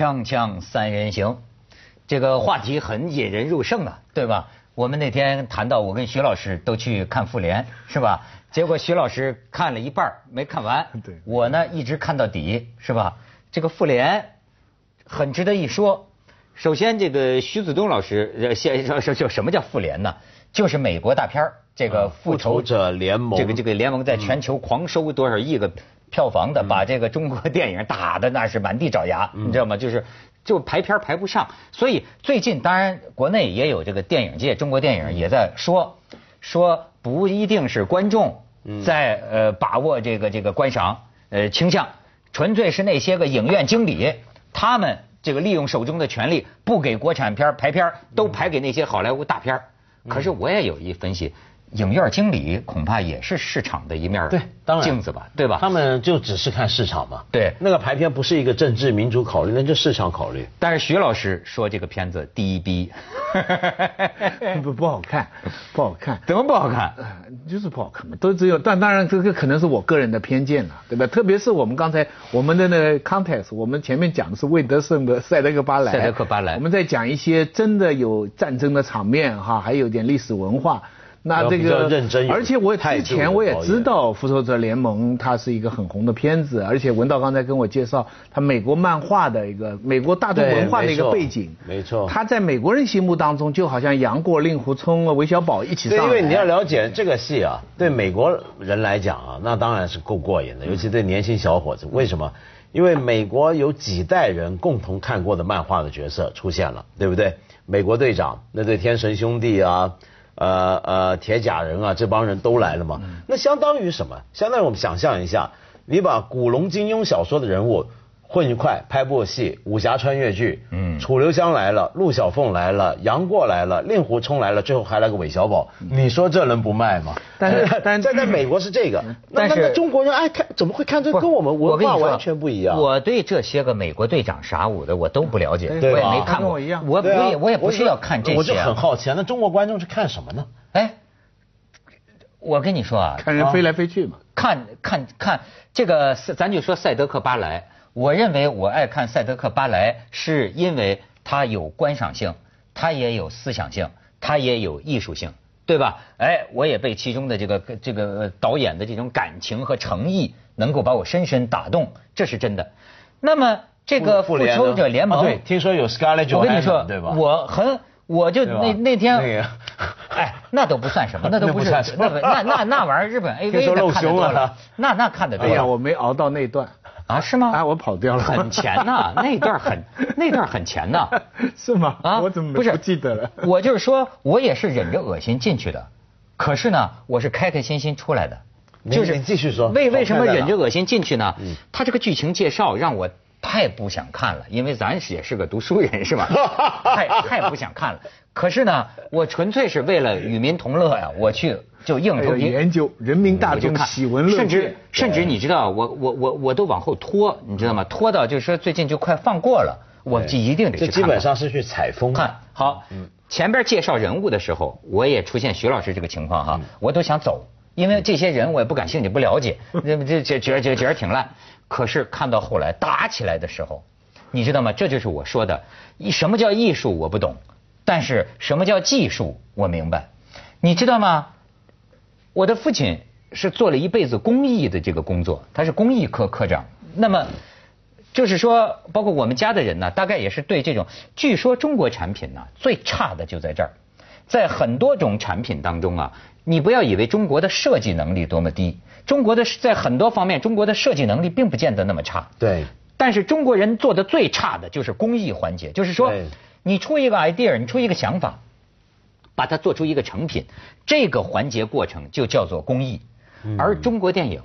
锵锵三人行，这个话题很引人入胜啊，对吧？我们那天谈到我跟徐老师都去看复联，是吧？结果徐老师看了一半没看完，对我呢一直看到底，是吧？这个复联很值得一说。首先，这个徐子东老师，呃，先说说说什么叫复联呢？就是美国大片儿这个啊复仇者联盟这个这个联盟在全球狂收多少亿个票房的，把这个中国电影打的那是满地找牙，你知道吗？就是就排片排不上，所以最近当然国内也有这个电影界，中国电影也在说说不一定是观众在呃把握这个这个观赏呃倾向，纯粹是那些个影院经理他们这个利用手中的权力，不给国产片排片，都排给那些好莱坞大片儿。可是我也有一分析，影院经理恐怕也是市场的一面对，当然镜子吧，对吧？他们就只是看市场嘛。对那个排片不是一个政治民主考虑，那就市场考虑。但是徐老师说这个片子第一逼，不不好看，不好看，怎么不好看？呃就是不好看嘛，都只有，但当然这个可能是我个人的偏见了，对吧？特别是我们刚才我们的那个 context，我们前面讲的是魏德胜的赛德克巴莱，塞德克巴莱我们在讲一些真的有战争的场面哈，还有点历史文化。那这个认真而且我之前我也知道《复仇者联盟》它是一个很红的片子，而且文道刚才跟我介绍，它美国漫画的一个美国大众文化的一个背景，没错它在美国人心目当中就好像杨过、令狐冲啊、韦小宝一起对，上对。因为你要了解这个戏啊，对美国人来讲啊，那当然是够过瘾的，尤其对年轻小伙子。为什么？因为美国有几代人共同看过的漫画的角色出现了，对不对？美国队长，那对天神兄弟啊，呃呃铁甲人啊，这帮人都来了嘛。那相当于什么？相当于我们想象一下，你把古龙、金庸小说的人物混一块拍部戏，武侠穿越剧，嗯楚留香来了，陆小凤来了，杨过来了，令狐冲来了，最后还来个韦小宝，你说这能不卖吗？但是但是在在美国是这个，那但是中国人爱看，怎么会看这？跟我们文化完全不一样。我对这些个美国队长啥舞的我都不了解，对我也吧没看过。跟我一样我也我也不是要看这些啊。我就很好奇啊，那中国观众是看什么呢？哎，我跟你说啊，看人飞来飞去嘛。看看看这个，咱就说赛德克巴莱。我认为我爱看赛德克巴莱，是因为它有观赏性，它也有思想性，它也有艺术性，对吧？哎，我也被其中的这个这个导演的这种感情和诚意，能够把我深深打动，这是真的。那么这个复仇者联盟，啊对，听说有 Scarlett 我跟你 Johansson，说，对吧？我很，我就那那天，那个。哎，那都不算什么，那都不是，那不算什么那那玩意儿，日本 A V 都看得多了，那那看得多哎呀，了我没熬到那段，啊，是吗？啊，我跑掉了。很前呐，那段很那段很前呐。是吗？啊，我怎么不是不记得了？我就是说，我也是忍着恶心进去的，可是呢，我是开开心心出来的。就是你继续说为为什么忍着恶心进去呢嗯？他这个剧情介绍让我太不想看了，因为咱也是个读书人是吧？太太不想看了。可是呢，我纯粹是为了与民同乐呀，我去就硬头皮研究人民大众看喜闻乐甚至。甚至你知道，我我我我都往后拖，你知道吗？拖到就是说最近就快放过了，我就一定得去看。这基本上是去采风。看好，前边介绍人物的时候，我也出现徐老师这个情况哈，我都想走，因为这些人我也不感兴趣，不了解，这这这觉得觉得觉得挺烂。可是看到后来打起来的时候，你知道吗？这就是我说的，什么叫艺术我不懂，但是什么叫技术我明白。你知道吗？我的父亲是做了一辈子公益的这个工作，他是公益科科长。那么就是说，包括我们家的人呢，大概也是对这种，据说中国产品呢最差的就在这儿，在很多种产品当中啊，你不要以为中国的设计能力多么低，中国的在很多方面，中国的设计能力并不见得那么差。对，但是中国人做的最差的就是工艺环节，就是说，你出一个 idea，你出一个想法，把它做出一个成品，这个环节过程就叫做工艺。而中国电影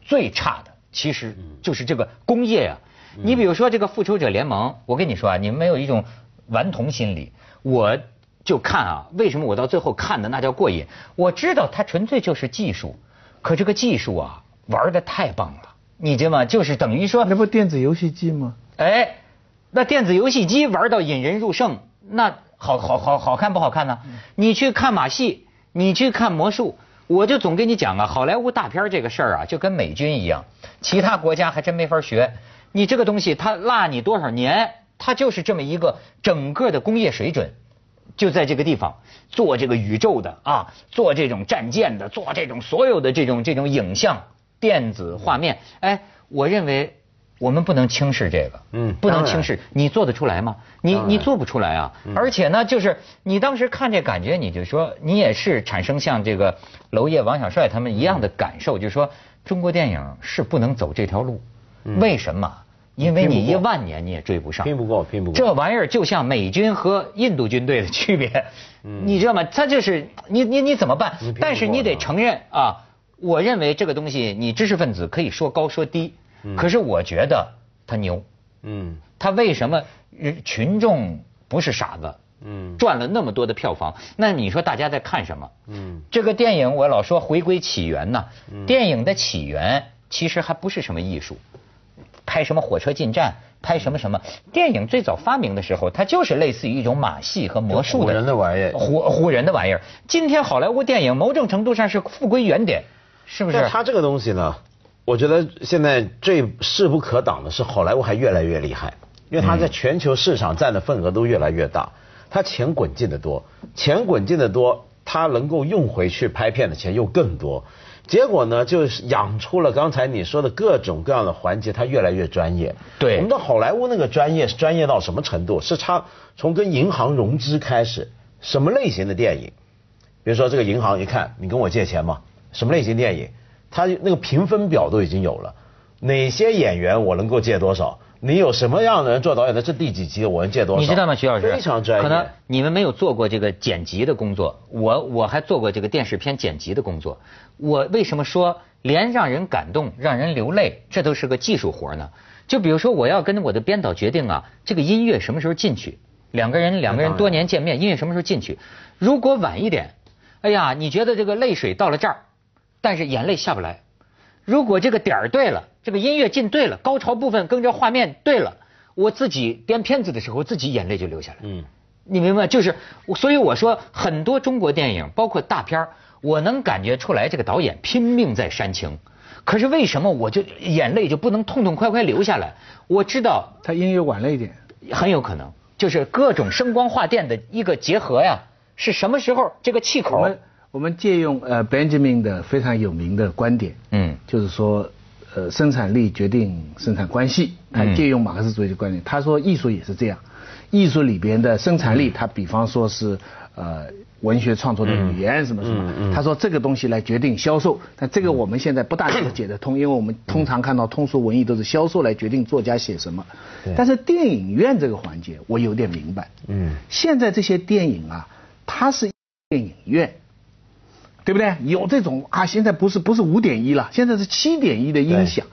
最差的其实就是这个工业啊。你比如说这个《复仇者联盟》，我跟你说啊，你们没有一种顽童心理，我就看啊，为什么我到最后看的那叫过瘾？我知道它纯粹就是技术，可这个技术啊玩的太棒了，你知道吗？就是等于说那不电子游戏机吗？哎，那电子游戏机玩到引人入胜，那好好好好看不好看呢？你去看马戏，你去看魔术，我就总跟你讲啊，好莱坞大片这个事儿啊，就跟美军一样，其他国家还真没法学。你这个东西，它落你多少年，它就是这么一个整个的工业水准，就在这个地方做这个宇宙的啊，做这种战舰的，做这种所有的这种这种影像电子画面。哎，我认为我们不能轻视这个，嗯不能轻视。你做得出来吗？你你做不出来啊！而且呢，就是你当时看这感觉，你就说你也是产生像这个娄烨、王小帅他们一样的感受，就是说中国电影是不能走这条路。为什么？因为你一万年你也追不上。拼不过，拼不过。这玩意儿就像美军和印度军队的区别，你知道吗？它就是你你你怎么办？但是你得啊承认啊，我认为这个东西，你知识分子可以说高说低，可是我觉得他牛。嗯。他为什么人群众不是傻子？嗯。赚了那么多的票房，那你说大家在看什么？嗯。这个电影我老说回归起源呢，电影的起源其实还不是什么艺术，拍什么火车进站，拍什么什么。电影最早发明的时候，它就是类似于一种马戏和魔术的唬人的玩意儿唬唬人的玩意儿。今天好莱坞电影某种程度上是复归原点，是不是但？它这个东西呢，我觉得现在最势不可挡的是好莱坞还越来越厉害，因为它在全球市场占的份额都越来越大，它钱滚进的多，钱滚进的多，它能够用回去拍片的钱又更多。结果呢，就是养出了刚才你说的各种各样的环节，它越来越专业。对我们的好莱坞那个专业是专业到什么程度？是它从跟银行融资开始，什么类型的电影？比如说这个银行一看，你跟我借钱嘛，什么类型电影？它那个评分表都已经有了，哪些演员我能够借多少？你有什么样的人做导演的？这第几集我能借多少？你知道吗，徐老师？非常专业。可能你们没有做过这个剪辑的工作，我我还做过这个电视片剪辑的工作。我为什么说连让人感动、让人流泪，这都是个技术活呢？就比如说，我要跟我的编导决定啊，这个音乐什么时候进去？两个人两个人多年见面，音乐什么时候进去？如果晚一点，哎呀，你觉得这个泪水到了这儿，但是眼泪下不来。如果这个点儿对了，这个音乐进对了，高潮部分跟着画面对了，我自己编片子的时候，自己眼泪就流下来。嗯，你明白？就是，所以我说很多中国电影，包括大片儿我能感觉出来这个导演拼命在煽情，可是为什么我就眼泪就不能痛痛快快流下来？我知道他音乐晚了一点，很有可能就是各种声光画电的一个结合呀，是什么时候这个气口？我们我们借用呃 Benjamin 的非常有名的观点，嗯就是说，呃，生产力决定生产关系。他嗯借用马克思主义的观点，他说艺术也是这样，艺术里边的生产力，他比方说是呃文学创作的语言什么什么，他说这个东西来决定销售，但这个我们现在不大能解得通，因为我们通常看到通俗文艺都是销售来决定作家写什么，但是电影院这个环节我有点明白，嗯，现在这些电影啊，它是电影院。对不对？有这种啊，现在不是不是五点一了，现在是七点一的音响，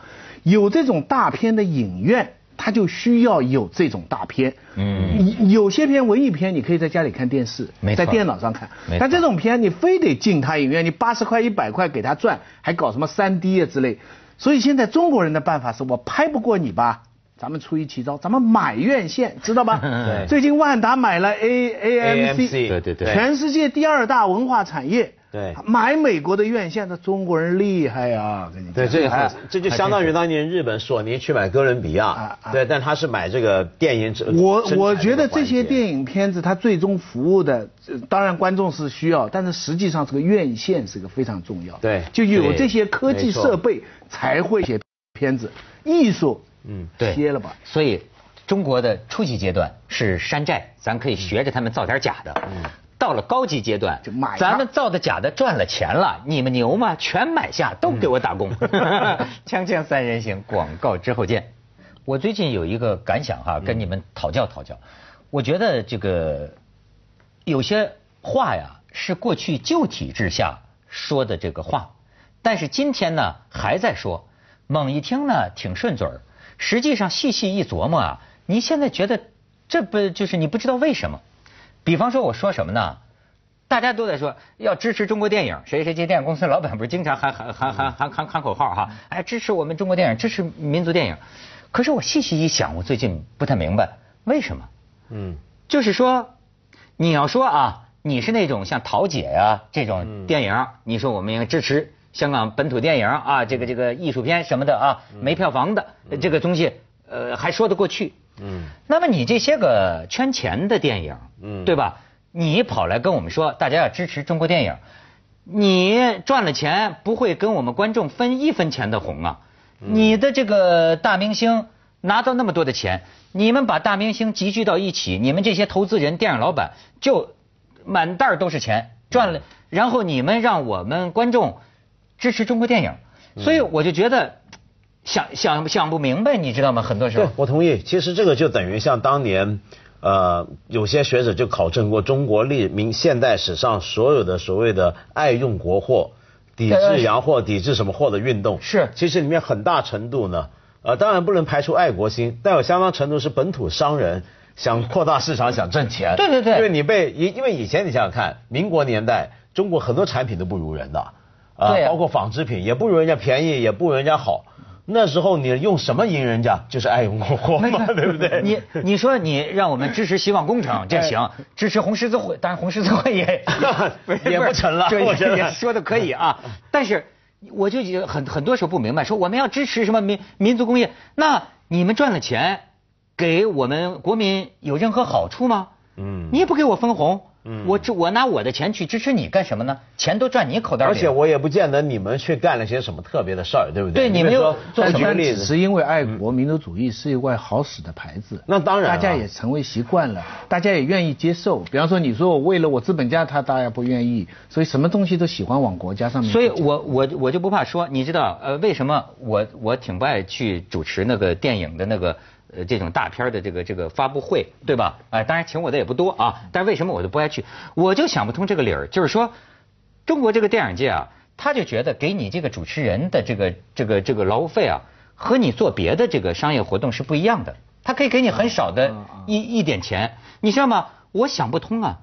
有这种大片的影院，它就需要有这种大片。嗯，有些片文艺片你可以在家里看电视在电脑上看，但这种片你非得进他影院，你八十块一百块给他赚，还搞什么三 D 啊之类。所以现在中国人的办法是我拍不过你吧。咱们出一奇招，咱们买院线，知道吧？对最近万达买了 A AMC AMC，对对对全世界第二大文化产业。对买美国的院线，那中国人厉害啊！跟你讲对，这还这就相当于当年日本索尼去买哥伦比亚啊，啊对，但他是买这个电影。我我觉得这些电影片子，它最终服务的，呃当然观众是需要，但是实际上这个院线是个非常重要。对就有这些科技设备才会写片子，艺术，嗯对，歇了吧。所以中国的初级阶段是山寨，咱可以学着他们造点假的。嗯到了高级阶段就买咱们造的假的赚了钱了，你们牛吗？全买下，都给我打工。锵锵三人行，广告之后见。我最近有一个感想哈，跟你们讨教讨教。我觉得这个有些话呀，是过去旧体制下说的这个话，但是今天呢还在说，猛一听呢挺顺嘴儿，实际上细细一琢磨啊，你现在觉得这不就是你不知道为什么？比方说我说什么呢？大家都在说要支持中国电影，谁谁谁电影公司老板不是经常喊喊 喊喊喊喊喊口号哈？哎，支持我们中国电影，支持民族电影。可是我细细一想，我最近不太明白为什么。嗯就是说，你要说啊，你是那种像桃姐呀、这种电影，你说我们应该支持香港本土电影啊，这个这个艺术片什么的啊，没票房的这个东西，呃，还说得过去。嗯，那么你这些个圈钱的电影，嗯，对吧？你跑来跟我们说，大家要支持中国电影，你赚了钱不会跟我们观众分一分钱的红啊？你的这个大明星拿到那么多的钱，你们把大明星集聚到一起，你们这些投资人、电影老板就满袋都是钱赚了，然后你们让我们观众支持中国电影，所以我就觉得想想想不明白，你知道吗？很多时候，对我同意。其实这个就等于像当年。呃，有些学者就考证过中国历明现代史上所有的所谓的爱用国货、抵制洋货、抵制什么货的运动，是其实里面很大程度呢，呃，当然不能排除爱国心，但有相当程度是本土商人想扩大市场、想挣钱。对对对，因为你被因因为以前你想想看，民国年代中国很多产品都不如人的，啊，包括纺织品也不如人家便宜，也不如人家好。那时候你用什么赢人家？就是爱用国货嘛，对不对？你你说你让我们支持希望工程，这行；支持红十字会，当然红十字会也 也不成了。我觉得说的可以啊，但是我就很很多时候不明白，说我们要支持什么民民族工业？那你们赚了钱，给我们国民有任何好处吗？嗯，你也不给我分红。嗯，我这我拿我的钱去支持你干什么呢？钱都赚你口袋里。而且我也不见得你们去干了些什么特别的事儿，对不对？对，你们又做举个例子，是因为爱国民族主义是一块好使的牌子。那当然，大家也成为习惯了，大家也愿意接受。比方说，你说我为了我资本家，他大家不愿意，所以什么东西都喜欢往国家上面。所以我我我就不怕说，你知道呃为什么我我挺不爱去主持那个电影的那个。呃，这种大片的这个这个发布会，对吧？哎，当然请我的也不多啊，但是为什么我就不爱去？我就想不通这个理儿，就是说，中国这个电影界啊，他就觉得给你这个主持人的这个这个这个劳务费啊，和你做别的这个商业活动是不一样的，他可以给你很少的一一点钱，你知道吗？我想不通啊。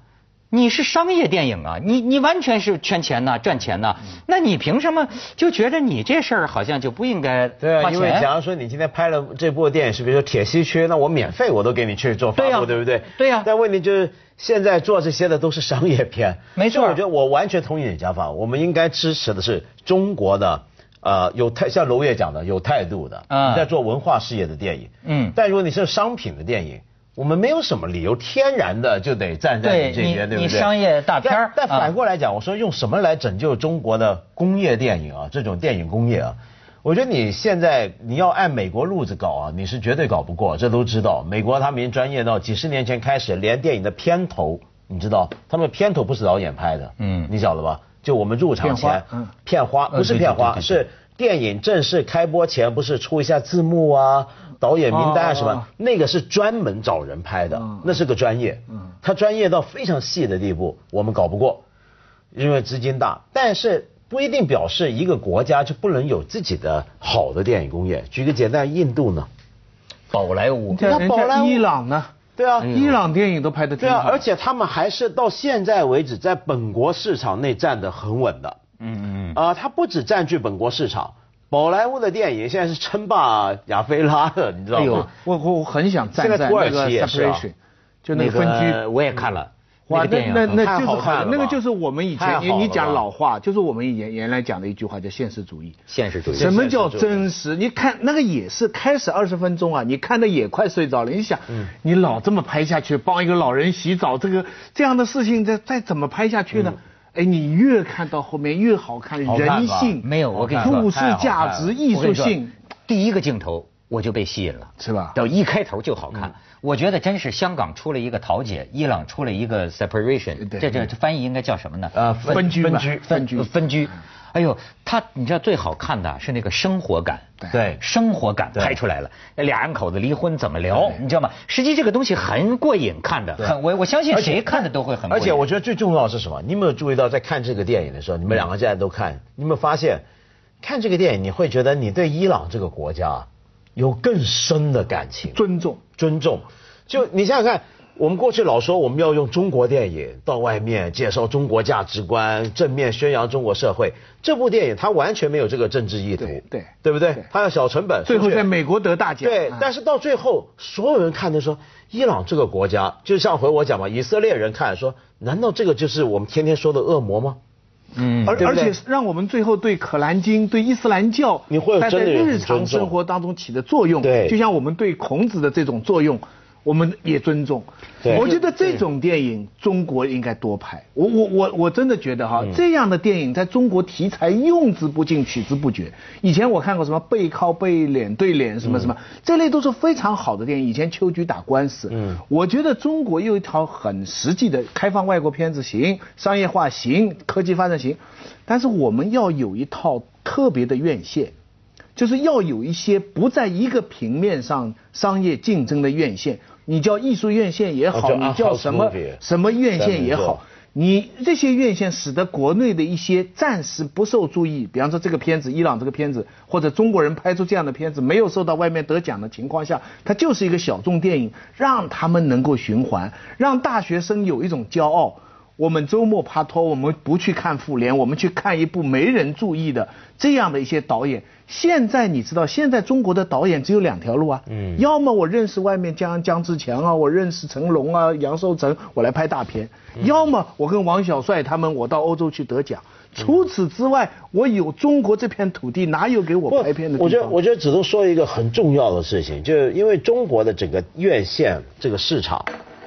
你是商业电影啊，你你完全是圈钱呐，赚钱呐，那你凭什么就觉得你这事儿好像就不应该对啊，因为假如说你今天拍了这部电影是比如说铁西区，那我免费我都给你去做发布，对不对？对呀。但问题就是现在做这些的都是商业片，没错。我觉得我完全同意你讲法，我们应该支持的是中国的呃有态像娄烨讲的有态度的，你在做文化事业的电影。嗯。但如果你是商品的电影。我们没有什么理由天然的就得站在你这边，对不对？你商业大片但反过来讲，我说用什么来拯救中国的工业电影啊？这种电影工业啊，我觉得你现在你要按美国路子搞啊，你是绝对搞不过，这都知道。美国他们已经专业到几十年前开始，连电影的片头，你知道，他们片头不是导演拍的，嗯，你晓得吧？就我们入场前，片花不是片花，是电影正式开播前不是出一下字幕啊？导演名单啊什么，那个是专门找人拍的，那是个专业，他专业到非常细的地步，我们搞不过，因为资金大，但是不一定表示一个国家就不能有自己的好的电影工业。举个简单，印度呢，宝莱坞，那宝莱坞，伊朗呢？对啊，伊朗电影都拍的挺好，而且他们还是到现在为止在本国市场内站得很稳的。嗯嗯嗯，啊，他不止占据本国市场。宝莱坞的电影现在是称霸亚非拉的，你知道吗？我我我很想站在那个 separation，就那个分居，我也看了。哇，那那那就是那个就是我们以前你你讲老话，就是我们原原来讲的一句话叫现实主义。现实主义。什么叫真实？你看那个也是开始二十分钟啊，你看的也快睡着了。你想，你老这么拍下去，帮一个老人洗澡，这个这样的事情再再怎么拍下去呢？哎，你越看到后面越好看，人性没有，我跟你说，故事价值、艺术性，第一个镜头我就被吸引了，是吧？到一开头就好看，我觉得真是香港出了一个桃姐，伊朗出了一个 separation，这这翻译应该叫什么呢？呃，分居，分居，分居，分居。哎呦，他你知道最好看的是那个生活感，对，生活感拍出来了。俩人口子离婚怎么聊？你知道吗？实际这个东西很过瘾，看的很我我相信谁看的都会很。而且我觉得最重要的是什么？你有没有注意到在看这个电影的时候，你们两个现在都看，你有没有发现，看这个电影你会觉得你对伊朗这个国家有更深的感情，尊重，尊重。就你想想看。我们过去老说我们要用中国电影到外面介绍中国价值观，正面宣扬中国社会。这部电影它完全没有这个政治意图，对对不对？它要小成本，最后在美国得大奖。对，但是到最后，所有人看的说，伊朗这个国家，就像回我讲嘛，以色列人看说，难道这个就是我们天天说的恶魔吗？嗯，而而且让我们最后对可兰经、对伊斯兰教，你会在日常生活当中起的作用，对，就像我们对孔子的这种作用。我们也尊重，我觉得这种电影中国应该多拍。我我我我真的觉得哈，这样的电影在中国题材用之不尽，取之不绝。以前我看过什么背靠背、脸对脸什么什么，这类都是非常好的电影。以前秋菊打官司，嗯，我觉得中国有一条很实际的开放外国片子行，商业化行，科技发展行，但是我们要有一套特别的院线。就是要有一些不在一个平面上商业竞争的院线，你叫艺术院线也好，你叫什么什么院线也好，你这些院线使得国内的一些暂时不受注意，比方说这个片子，伊朗这个片子，或者中国人拍出这样的片子，没有受到外面得奖的情况下，它就是一个小众电影，让他们能够循环，让大学生有一种骄傲。我们周末帕托，我们不去看复联，我们去看一部没人注意的这样的一些导演。现在你知道，现在中国的导演只有两条路啊，嗯，要么我认识外面江江志强啊，我认识成龙啊、杨受成，我来拍大片；要么我跟王小帅他们，我到欧洲去得奖。除此之外，我有中国这片土地，哪有给我拍片的？我觉得，我觉得只能说一个很重要的事情，就是因为中国的整个院线这个市场。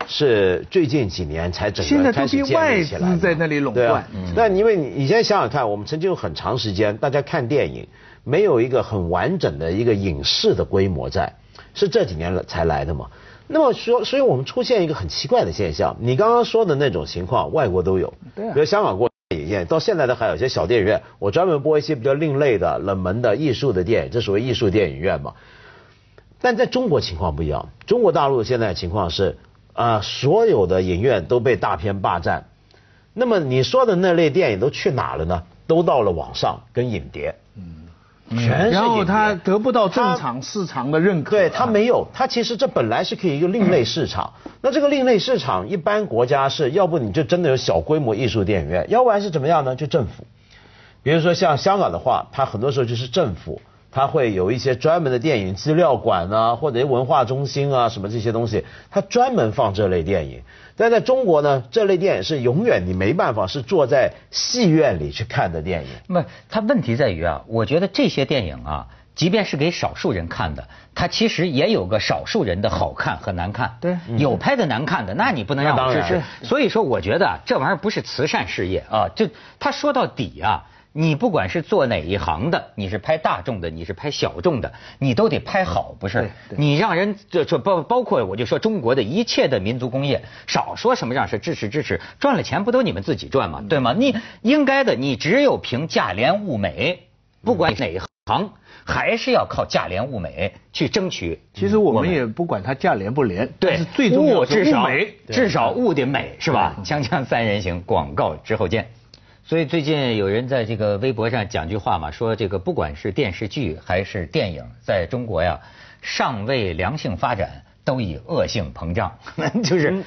是最近几年才整个开始建立起来，在那里垄断。那因为你你现在想想看，我们曾经有很长时间，大家看电影没有一个很完整的一个影视的规模在，是这几年才来的嘛。那么说，所以我们出现一个很奇怪的现象，你刚刚说的那种情况，外国都有，比如香港过到现在都还有一些小电影院，我专门播一些比较另类的、冷门的艺术的电影，这属于艺术电影院嘛。但在中国情况不一样，中国大陆现在情况是。啊，所有的影院都被大片霸占，那么你说的那类电影都去哪了呢？都到了网上跟影碟，嗯，全是然后它得不到正常市场的认可，对，它没有，它其实这本来是可以一个另类市场。那这个另类市场，一般国家是要不你就真的有小规模艺术电影院，要不然是怎么样呢？就政府，比如说像香港的话，它很多时候就是政府。他会有一些专门的电影资料馆啊，或者文化中心啊，什么这些东西，它专门放这类电影。但在中国呢，这类电影是永远你没办法是坐在戏院里去看的电影。那么，它问题在于啊，我觉得这些电影啊，即便是给少数人看的，它其实也有个少数人的好看和难看。对，有拍的难看的，那你不能让我支持。所以说，我觉得这玩意儿不是慈善事业啊，就他说到底啊。你不管是做哪一行的，你是拍大众的，你是拍小众的，你都得拍好，不是？你让人这这包包括我就说中国的一切的民族工业，少说什么让是支持支持，赚了钱不都你们自己赚吗？对吗？你应该的，你只有凭价廉物美，不管哪一行，还是要靠价廉物美去争取。其实我们也不管它价廉不廉，对，最重要是物美，至少物得美，是吧？锵锵三人行，广告之后见。所以最近有人在这个微博上讲句话嘛，说这个不管是电视剧还是电影，在中国呀，尚未良性发展，都已恶性膨胀，就是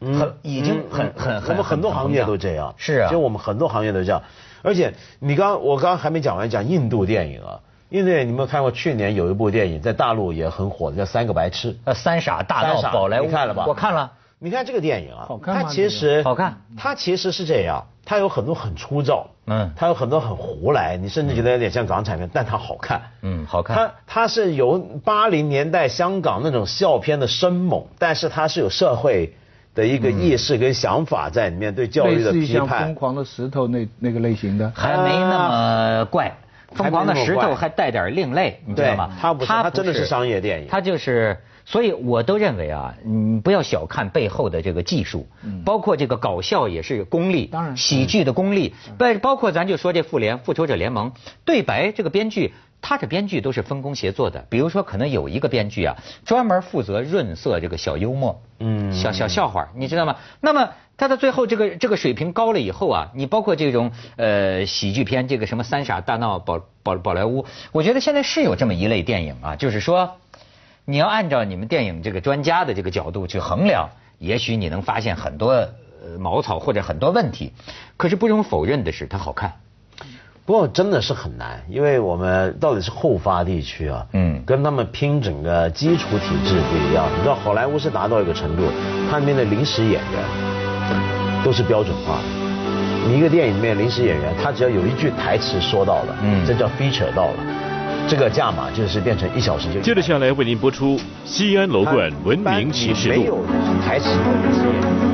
很已经很很很。我们很多行业都这样。是啊。就我们很多行业都这样，而且你刚我刚刚还没讲完，讲印度电影啊，印度电影你有没有看过？去年有一部电影在大陆也很火的，叫《三个白痴》。呃，三傻大闹宝莱坞。你看了吧？我看了。你看这个电影啊，好看它其实好看。它其实是这样，它有很多很粗糙，嗯，它有很多很胡来，你甚至觉得有点像港产片，但它好看，嗯，好看。它它是由八零年代香港那种笑片的生猛，但是它是有社会的一个意识跟想法在里面，对教育的批判。疯狂的石头那那个类型的，还没那么怪。疯狂的石头还带点另类，你知道吗？他不是，它真的是商业电影。他就是。所以，我都认为啊，你不要小看背后的这个技术，包括这个搞笑也是功力，当然，喜剧的功力，包包括咱就说这复联、复仇者联盟对白，这个编剧，他这编剧都是分工协作的。比如说，可能有一个编剧啊，专门负责润色这个小幽默，嗯，小小笑话，你知道吗？那么他的最后这个这个水平高了以后啊，你包括这种呃喜剧片，这个什么三傻大闹宝宝宝莱坞，我觉得现在是有这么一类电影啊，就是说。你要按照你们电影这个专家的这个角度去衡量，也许你能发现很多呃茅草或者很多问题，可是不容否认的是它好看。不过真的是很难，因为我们到底是后发地区啊，嗯，跟他们拼整个基础体制不一样。你知道好莱坞是达到一个程度，它里面的临时演员都是标准化的。你一个电影里面临时演员，他只要有一句台词说到了，嗯，这叫 feature 到了，这个价码就是变成一小时就。接着下来为您播出《西安楼冠文明启示录》。没有台词的临时演员。